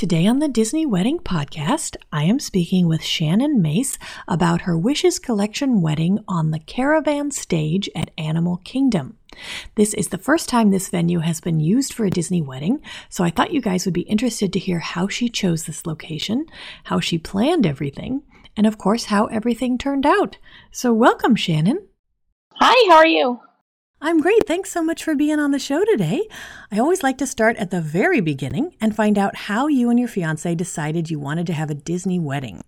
Today on the Disney Wedding Podcast, I am speaking with Shannon Mace about her Wishes Collection wedding on the Caravan stage at Animal Kingdom. This is the first time this venue has been used for a Disney wedding, so I thought you guys would be interested to hear how she chose this location, how she planned everything, and of course, how everything turned out. So, welcome, Shannon. Hi, how are you? I'm great. Thanks so much for being on the show today. I always like to start at the very beginning and find out how you and your fiance decided you wanted to have a Disney wedding.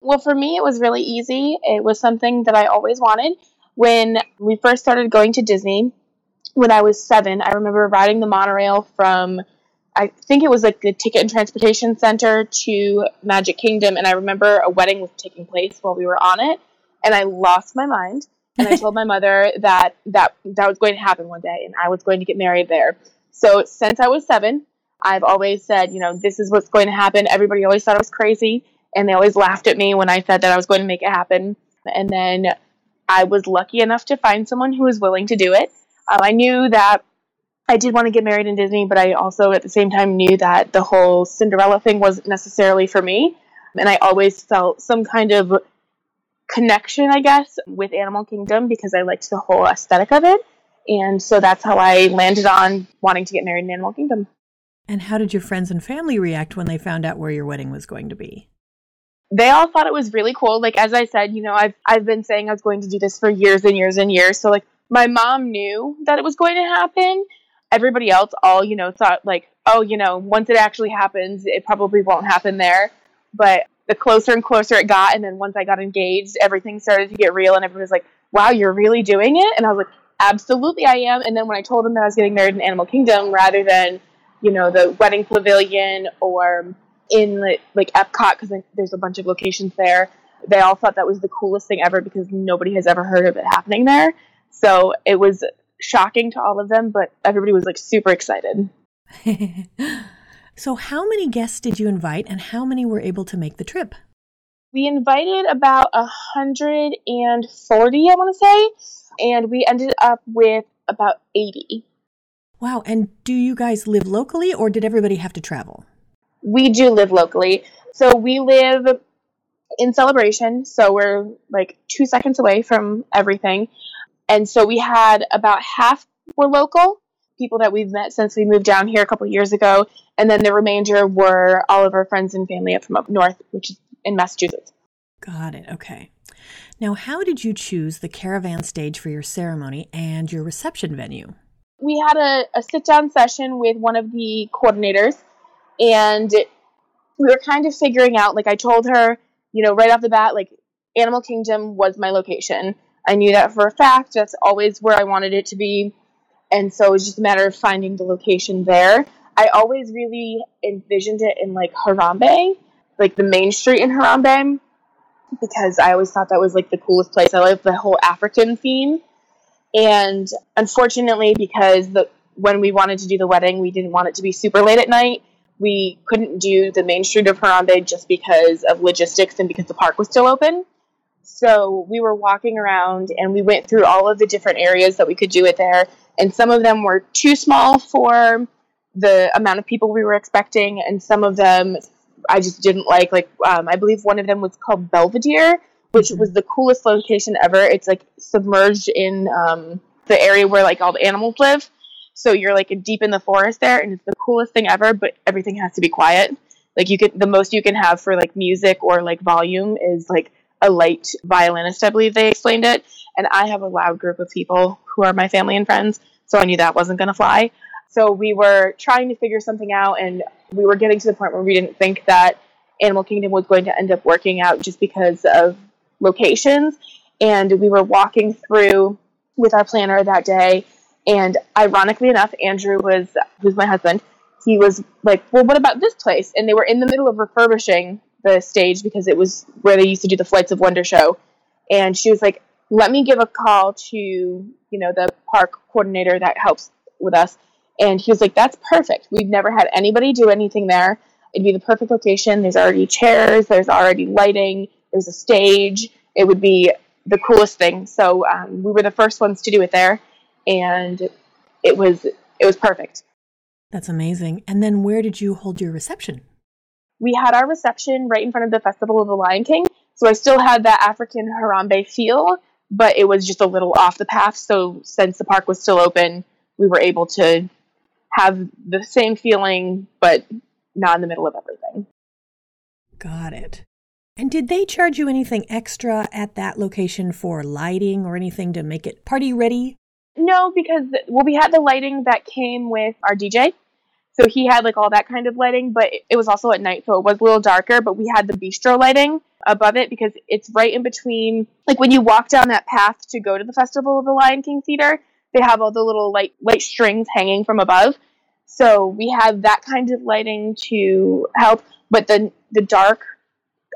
Well, for me, it was really easy. It was something that I always wanted. When we first started going to Disney, when I was seven, I remember riding the monorail from, I think it was like the Ticket and Transportation Center to Magic Kingdom. And I remember a wedding was taking place while we were on it. And I lost my mind and I told my mother that that that was going to happen one day, and I was going to get married there. So since I was seven, I've always said, you know, this is what's going to happen. Everybody always thought I was crazy, and they always laughed at me when I said that I was going to make it happen. And then I was lucky enough to find someone who was willing to do it. Um, I knew that I did want to get married in Disney, but I also at the same time knew that the whole Cinderella thing wasn't necessarily for me. And I always felt some kind of connection, I guess, with Animal Kingdom because I liked the whole aesthetic of it. And so that's how I landed on wanting to get married in Animal Kingdom. And how did your friends and family react when they found out where your wedding was going to be? They all thought it was really cool. Like as I said, you know, I've I've been saying I was going to do this for years and years and years. So like my mom knew that it was going to happen. Everybody else all, you know, thought like, oh, you know, once it actually happens, it probably won't happen there. But the closer and closer it got, and then once I got engaged, everything started to get real, and everyone was like, "Wow, you're really doing it!" And I was like, "Absolutely, I am." And then when I told them that I was getting married in Animal Kingdom rather than, you know, the wedding pavilion or in like Epcot, because there's a bunch of locations there, they all thought that was the coolest thing ever because nobody has ever heard of it happening there. So it was shocking to all of them, but everybody was like super excited. So, how many guests did you invite, and how many were able to make the trip? We invited about 140, I want to say, and we ended up with about 80. Wow. And do you guys live locally, or did everybody have to travel? We do live locally. So, we live in celebration. So, we're like two seconds away from everything. And so, we had about half were local people that we've met since we moved down here a couple years ago, and then the remainder were all of our friends and family up from up north, which is in Massachusetts. Got it. Okay. Now, how did you choose the caravan stage for your ceremony and your reception venue? We had a, a sit down session with one of the coordinators, and we were kind of figuring out, like, I told her, you know, right off the bat, like, Animal Kingdom was my location. I knew that for a fact. That's always where I wanted it to be and so it was just a matter of finding the location there. I always really envisioned it in like Harambe, like the main street in Harambe, because I always thought that was like the coolest place. I love the whole African theme. And unfortunately, because the when we wanted to do the wedding, we didn't want it to be super late at night. We couldn't do the main street of Harambe just because of logistics and because the park was still open. So we were walking around and we went through all of the different areas that we could do it there and some of them were too small for the amount of people we were expecting, and some of them I just didn't like. Like um, I believe one of them was called Belvedere, which mm-hmm. was the coolest location ever. It's like submerged in um, the area where like all the animals live. So you're like deep in the forest there, and it's the coolest thing ever. But everything has to be quiet. Like you could, the most you can have for like music or like volume is like a light violinist. I believe they explained it. And I have a loud group of people who are my family and friends, so I knew that wasn't going to fly. So we were trying to figure something out, and We were getting to the point where we didn't think that Animal Kingdom was going to end up working out just because of locations. And we were walking through with our planner that day. And ironically enough, Andrew was, who's my husband, he was like, Well, what about this place? And they were in the middle of refurbishing the stage because it was where they used to do the Flights of Wonder show. And she was like, Let me give a call to, you know, the park coordinator that helps with us. And he was like, That's perfect. We've never had anybody do anything there. It'd be the perfect location. There's already chairs, there's already lighting, there's a stage. It would be the coolest thing. So um, we were the first ones to do it there, and it was it was perfect. That's amazing. And then where did you hold your reception? We had our reception right in front of the Festival of the Lion King. So I still had that African Harambe feel, but it was just a little off the path. So since the park was still open, we were able to have the same feeling, but not in the middle of everything. Got it. And did they charge you anything extra at that location for lighting or anything to make it party ready? No, because well, we had the lighting that came with our DJ, so he had like all that kind of lighting, but it was also at night, so it was a little darker. But we had the bistro lighting above it because it's right in between. Like when you walk down that path to go to the Festival of the Lion King Theater, they have all the little light light strings hanging from above. So we had that kind of lighting to help, but the the dark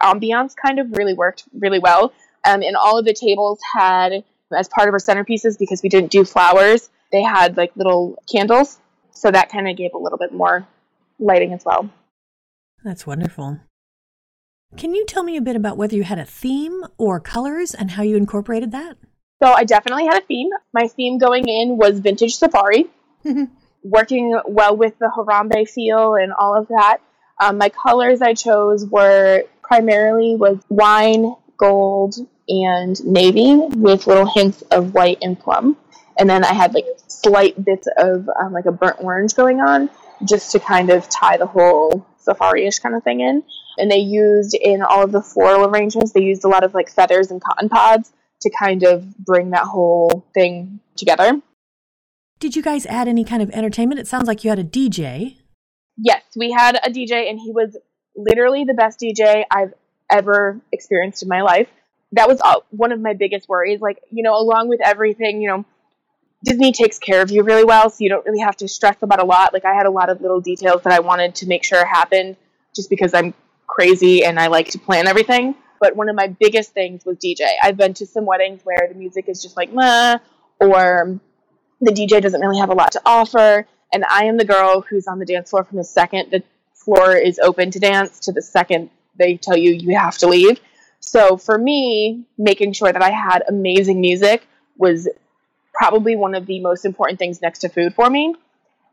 ambiance kind of really worked really well. Um, and all of the tables had as part of our centerpieces because we didn't do flowers. They had like little candles, so that kind of gave a little bit more lighting as well. That's wonderful. Can you tell me a bit about whether you had a theme or colors and how you incorporated that? So I definitely had a theme. My theme going in was vintage safari, working well with the Harambe feel and all of that. Um, my colors I chose were primarily was wine, gold, and navy with little hints of white and plum. And then I had like slight bits of um, like a burnt orange going on just to kind of tie the whole safari-ish kind of thing in. And they used in all of the floral arrangements, they used a lot of like feathers and cotton pods to kind of bring that whole thing together. Did you guys add any kind of entertainment? It sounds like you had a DJ. Yes, we had a DJ, and he was literally the best DJ I've ever experienced in my life that was one of my biggest worries. Like, you know, along with everything, you know, Disney takes care of you really well, so you don't really have to stress about a lot. Like, I had a lot of little details that I wanted to make sure happened just because I'm crazy and I like to plan everything. But one of my biggest things was DJ. I've been to some weddings where the music is just like, meh, or the DJ doesn't really have a lot to offer. And I am the girl who's on the dance floor from the second the floor is open to dance to the second they tell you you have to leave. So for me, making sure that I had amazing music was probably one of the most important things next to food for me.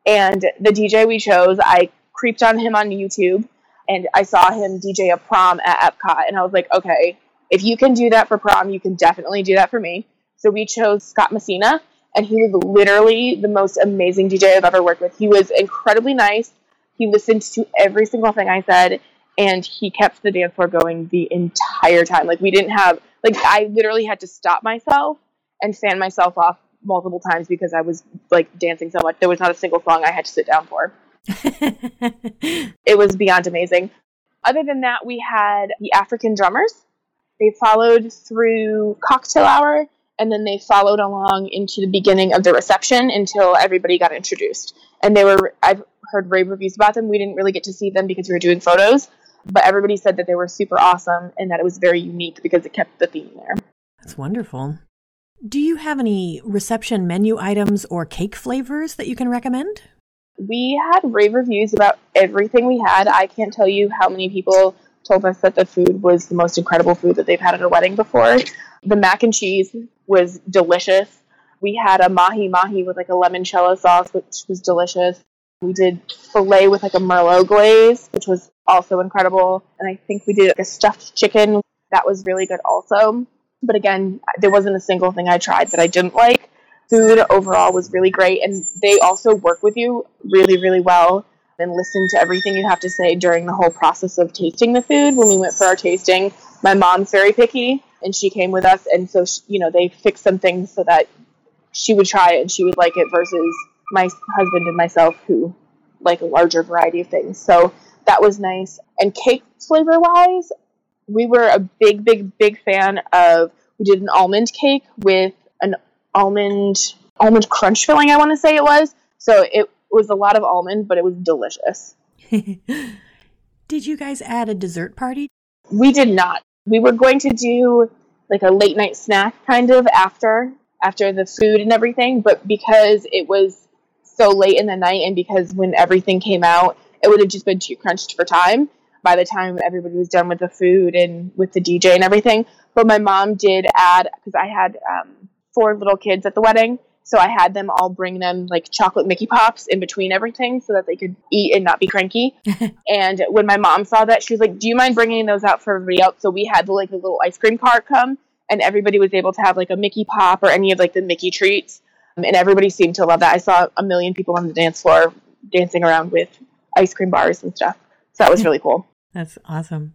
And the DJ we chose, I creeped on him on YouTube and I saw him DJ a prom at Epcot. And I was like, okay, if you can do that for prom, you can definitely do that for me. So we chose Scott Messina, and he was literally the most amazing DJ I've ever worked with. He was incredibly nice. He listened to every single thing I said and he kept the dance floor going the entire time. Like we didn't have like I literally had to stop myself and fan myself off multiple times because I was like dancing so much. There was not a single song I had to sit down for. it was beyond amazing. Other than that, we had the African drummers. They followed through cocktail hour and then they followed along into the beginning of the reception until everybody got introduced. And they were I've heard rave reviews about them. We didn't really get to see them because we were doing photos, but everybody said that they were super awesome and that it was very unique because it kept the theme there. That's wonderful. Do you have any reception menu items or cake flavors that you can recommend? We had rave reviews about everything we had. I can't tell you how many people told us that the food was the most incredible food that they've had at a wedding before. The mac and cheese was delicious. We had a mahi mahi with like a limoncello sauce, which was delicious. We did filet with like a merlot glaze, which was also incredible. And I think we did like a stuffed chicken. That was really good also. But again, there wasn't a single thing I tried that I didn't like. Food overall was really great. And they also work with you really, really well and listen to everything you have to say during the whole process of tasting the food. When we went for our tasting, my mom's very picky and she came with us. And so, she, you know, they fixed some things so that she would try it and she would like it versus my husband and myself who like a larger variety of things. So that was nice. And cake flavor wise, we were a big, big, big fan of. We did an almond cake with an almond almond crunch filling. I want to say it was. So it was a lot of almond, but it was delicious. did you guys add a dessert party? We did not. We were going to do like a late night snack kind of after after the food and everything, but because it was so late in the night and because when everything came out, it would have just been too crunched for time by the time everybody was done with the food and with the DJ and everything. But my mom did add because I had um, four little kids at the wedding, so I had them all bring them like chocolate Mickey Pops in between everything so that they could eat and not be cranky. and when my mom saw that, she was like, "Do you mind bringing those out for everybody else?" So we had like a little ice cream cart come, and everybody was able to have like a Mickey Pop or any of like the Mickey treats, um, and everybody seemed to love that. I saw a million people on the dance floor dancing around with ice cream bars and stuff. So that was really cool. That's awesome.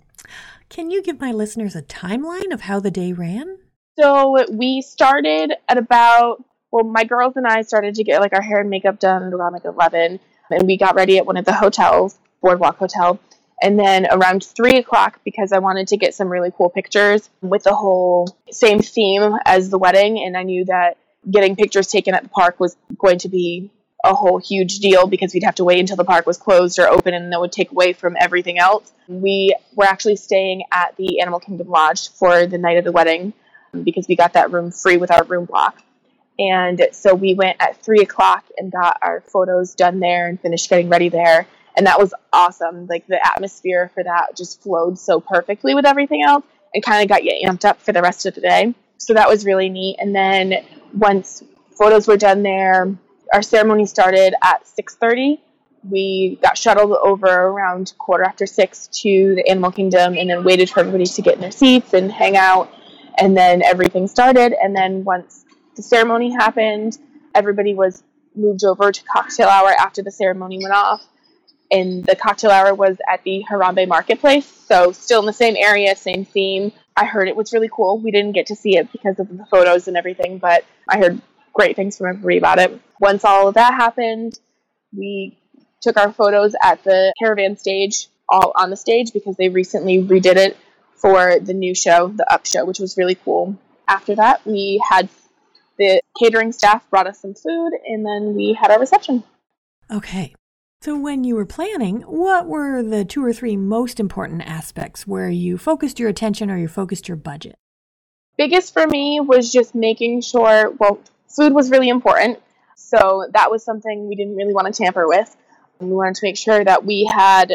Can you give my listeners a timeline of how the day ran? So we started at about well, my girls and I started to get like our hair and makeup done around like eleven, and we got ready at one of the hotels, Boardwalk Hotel. And then around three o'clock, because I wanted to get some really cool pictures with the whole same theme as the wedding, and I knew that getting pictures taken at the park was going to be a whole huge deal because we'd have to wait until the park was closed or open and that would take away from everything else. We were actually staying at the Animal Kingdom Lodge for the night of the wedding um, because we got that room free with our room block. And so we went at three o'clock and got our photos done there and finished getting ready there. And that was awesome. Like the atmosphere for that just flowed so perfectly with everything else and kind of got you amped up for the rest of the day. So that was really neat. And then once photos were done there, our ceremony started at 6.30 we got shuttled over around quarter after six to the animal kingdom and then waited for everybody to get in their seats and hang out. And then everything started. And then once the ceremony happened everybody was moved over to cocktail hour after the ceremony went off. And the cocktail hour was at the harambe marketplace. So still in the same area same theme. I heard it was really cool. We didn't get to see it because of the photos and everything but i heard great things from everybody about it once all of that happened, we took our photos at the caravan stage, all on the stage, because they recently redid it for the new show, the Up Show, which was really cool. After that, we had the catering staff brought us some food, and then we had our reception. Okay. So, when you were planning, what were the two or three most important aspects where you focused your attention or you focused your budget? Biggest for me was just making sure, well, food was really important. So that was something we didn't really want to tamper with. We wanted to make sure that we had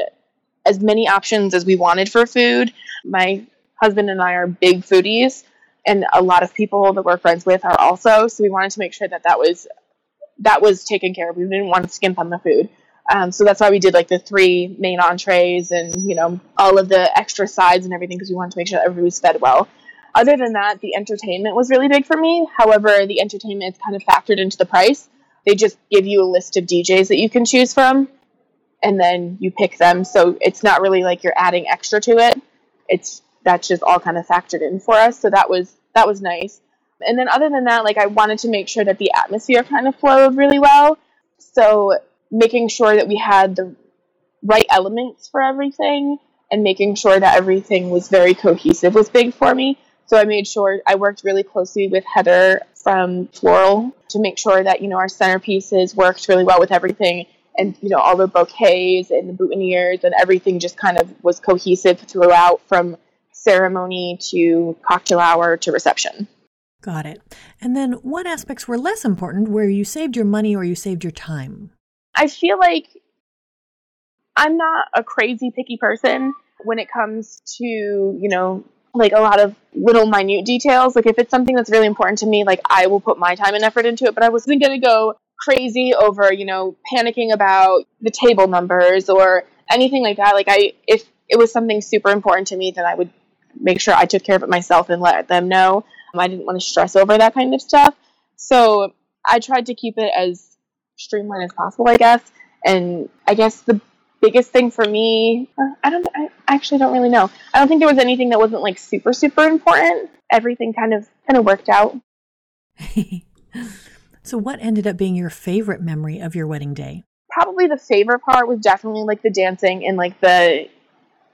as many options as we wanted for food. My husband and I are big foodies, and a lot of people that we're friends with are also. So we wanted to make sure that that was that was taken care of. We didn't want to skimp on the food. Um, so that's why we did like the three main entrees and you know all of the extra sides and everything because we wanted to make sure that everybody was fed well. Other than that, the entertainment was really big for me. However, the entertainment is kind of factored into the price they just give you a list of DJs that you can choose from and then you pick them. So it's not really like you're adding extra to it. It's that's just all kind of factored in for us. So that was that was nice. And then other than that, like I wanted to make sure that the atmosphere kind of flowed really well. So making sure that we had the right elements for everything and making sure that everything was very cohesive was big for me. So I made sure I worked really closely with Heather from Floral to make sure that, you know, our centerpieces worked really well with everything and, you know, all the bouquets and the boutonnieres and everything just kind of was cohesive throughout from ceremony to cocktail hour to reception. Got it. And then what aspects were less important where you saved your money or you saved your time? I feel like I'm not a crazy picky person when it comes to, you know, like a lot of little minute details. Like if it's something that's really important to me, like I will put my time and effort into it, but I wasn't going to go crazy over, you know, panicking about the table numbers or anything like that. Like I if it was something super important to me, then I would make sure I took care of it myself and let them know. Um, I didn't want to stress over that kind of stuff. So I tried to keep it as streamlined as possible, I guess. And I guess the biggest thing for me, uh, I don't, I actually don't really know. I don't think there was anything that wasn't like super, super important. Everything kind of, kind of worked out. so, what ended up being your favorite memory of your wedding day? probably the favorite part was definitely like the dancing and like the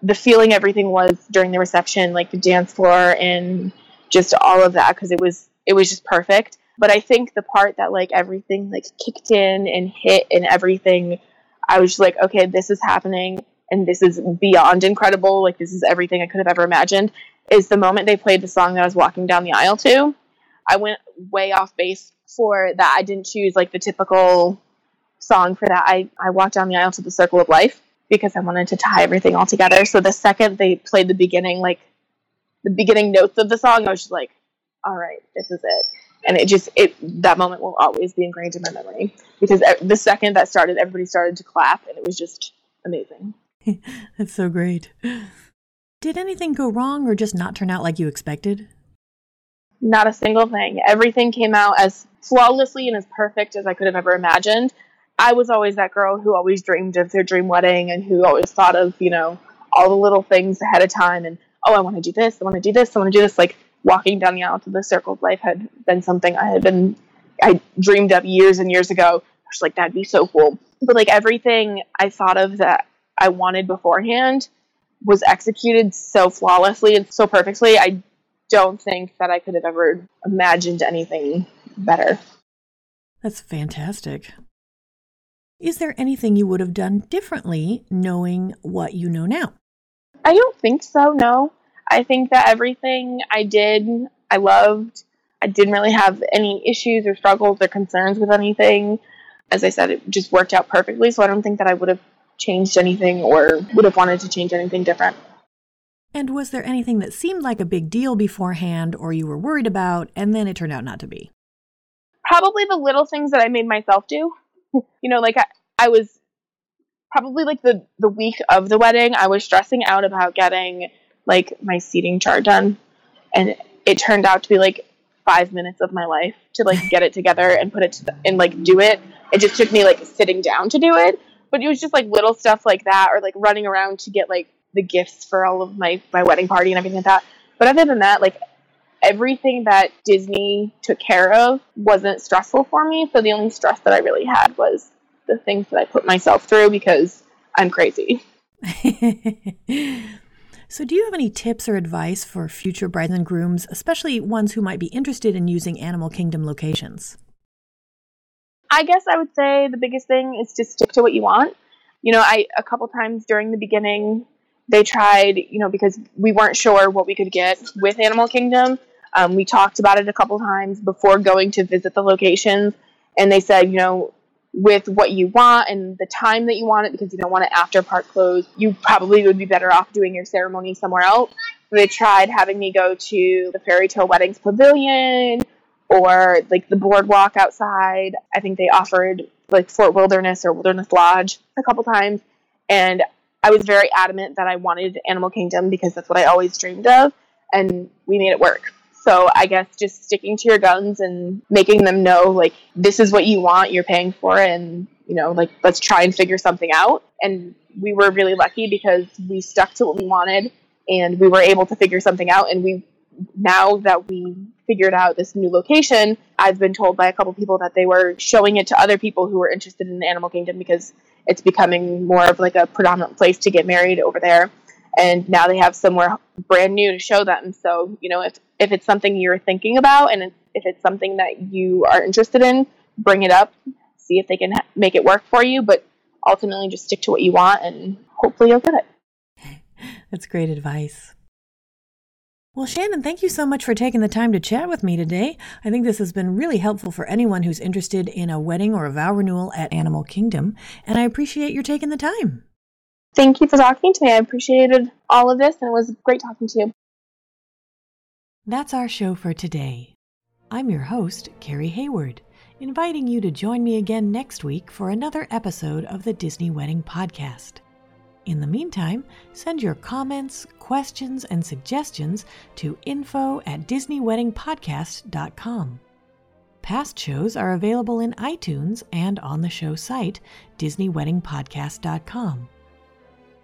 the feeling everything was during the reception, like the dance floor and just all of that because it was it was just perfect. But I think the part that like everything like kicked in and hit and everything, I was just like, okay, this is happening and this is beyond incredible. Like this is everything I could have ever imagined. Is the moment they played the song that I was walking down the aisle to. I went way off base for that. I didn't choose like the typical song for that. I, I walked down the aisle to the Circle of Life because I wanted to tie everything all together. So the second they played the beginning, like the beginning notes of the song, I was just like, all right, this is it. And it just, it that moment will always be ingrained in my memory because the second that started, everybody started to clap and it was just amazing. That's so great. Did anything go wrong or just not turn out like you expected? Not a single thing. Everything came out as flawlessly and as perfect as I could have ever imagined. I was always that girl who always dreamed of their dream wedding and who always thought of, you know, all the little things ahead of time and, oh, I want to do this, I want to do this, I want to do this. Like walking down the aisle to the circle of life had been something I had been, I dreamed of years and years ago. I was like, that'd be so cool. But like everything I thought of that I wanted beforehand was executed so flawlessly and so perfectly. I don't think that I could have ever imagined anything better. That's fantastic. Is there anything you would have done differently knowing what you know now? I don't think so, no. I think that everything I did, I loved. I didn't really have any issues or struggles or concerns with anything. As I said, it just worked out perfectly, so I don't think that I would have changed anything or would have wanted to change anything different. And was there anything that seemed like a big deal beforehand or you were worried about and then it turned out not to be? Probably the little things that I made myself do. you know, like I, I was probably like the the week of the wedding, I was stressing out about getting like my seating chart done, and it turned out to be like five minutes of my life to like get it together and put it to the, and like do it. It just took me like sitting down to do it, but it was just like little stuff like that, or like running around to get like the gifts for all of my my wedding party and everything like that. But other than that, like everything that Disney took care of wasn't stressful for me. So the only stress that I really had was the things that I put myself through because I'm crazy. so, do you have any tips or advice for future brides and grooms, especially ones who might be interested in using Animal Kingdom locations? I guess I would say the biggest thing is to stick to what you want. You know, I a couple times during the beginning they tried, you know, because we weren't sure what we could get with Animal Kingdom. Um, we talked about it a couple times before going to visit the locations, and they said, you know, with what you want and the time that you want it because you don't want it after park close, you probably would be better off doing your ceremony somewhere else. They tried having me go to the Fairy Tale Weddings Pavilion or like the boardwalk outside. I think they offered like Fort Wilderness or Wilderness Lodge a couple times. And I was very adamant that I wanted Animal Kingdom because that's what I always dreamed of. And we made it work. So I guess just sticking to your guns and making them know like this is what you want, you're paying for it, and you know like let's try and figure something out. And we were really lucky because we stuck to what we wanted and we were able to figure something out. And we now that we figured out this new location, I've been told by a couple people that they were showing it to other people who were interested in the Animal Kingdom because it's becoming more of like a predominant place to get married over there and now they have somewhere brand new to show them. So, you know, if if it's something you're thinking about and if it's something that you are interested in, bring it up, see if they can make it work for you, but ultimately just stick to what you want and hopefully you'll get it. That's great advice. Well, Shannon, thank you so much for taking the time to chat with me today. I think this has been really helpful for anyone who's interested in a wedding or a vow renewal at Animal Kingdom, and I appreciate your taking the time. Thank you for talking to me. I appreciated all of this, and it was great talking to you. That's our show for today. I'm your host, Carrie Hayward, inviting you to join me again next week for another episode of the Disney Wedding Podcast. In the meantime, send your comments, questions, and suggestions to info at DisneyWeddingPodcast.com. Past shows are available in iTunes and on the show site, DisneyWeddingPodcast.com.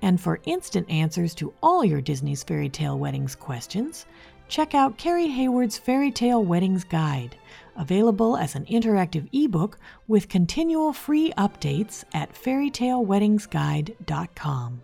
And for instant answers to all your Disney's Fairy Tale Weddings questions, check out Carrie Hayward's Fairy Tale Weddings Guide, available as an interactive ebook with continual free updates at fairytaleweddingsguide.com.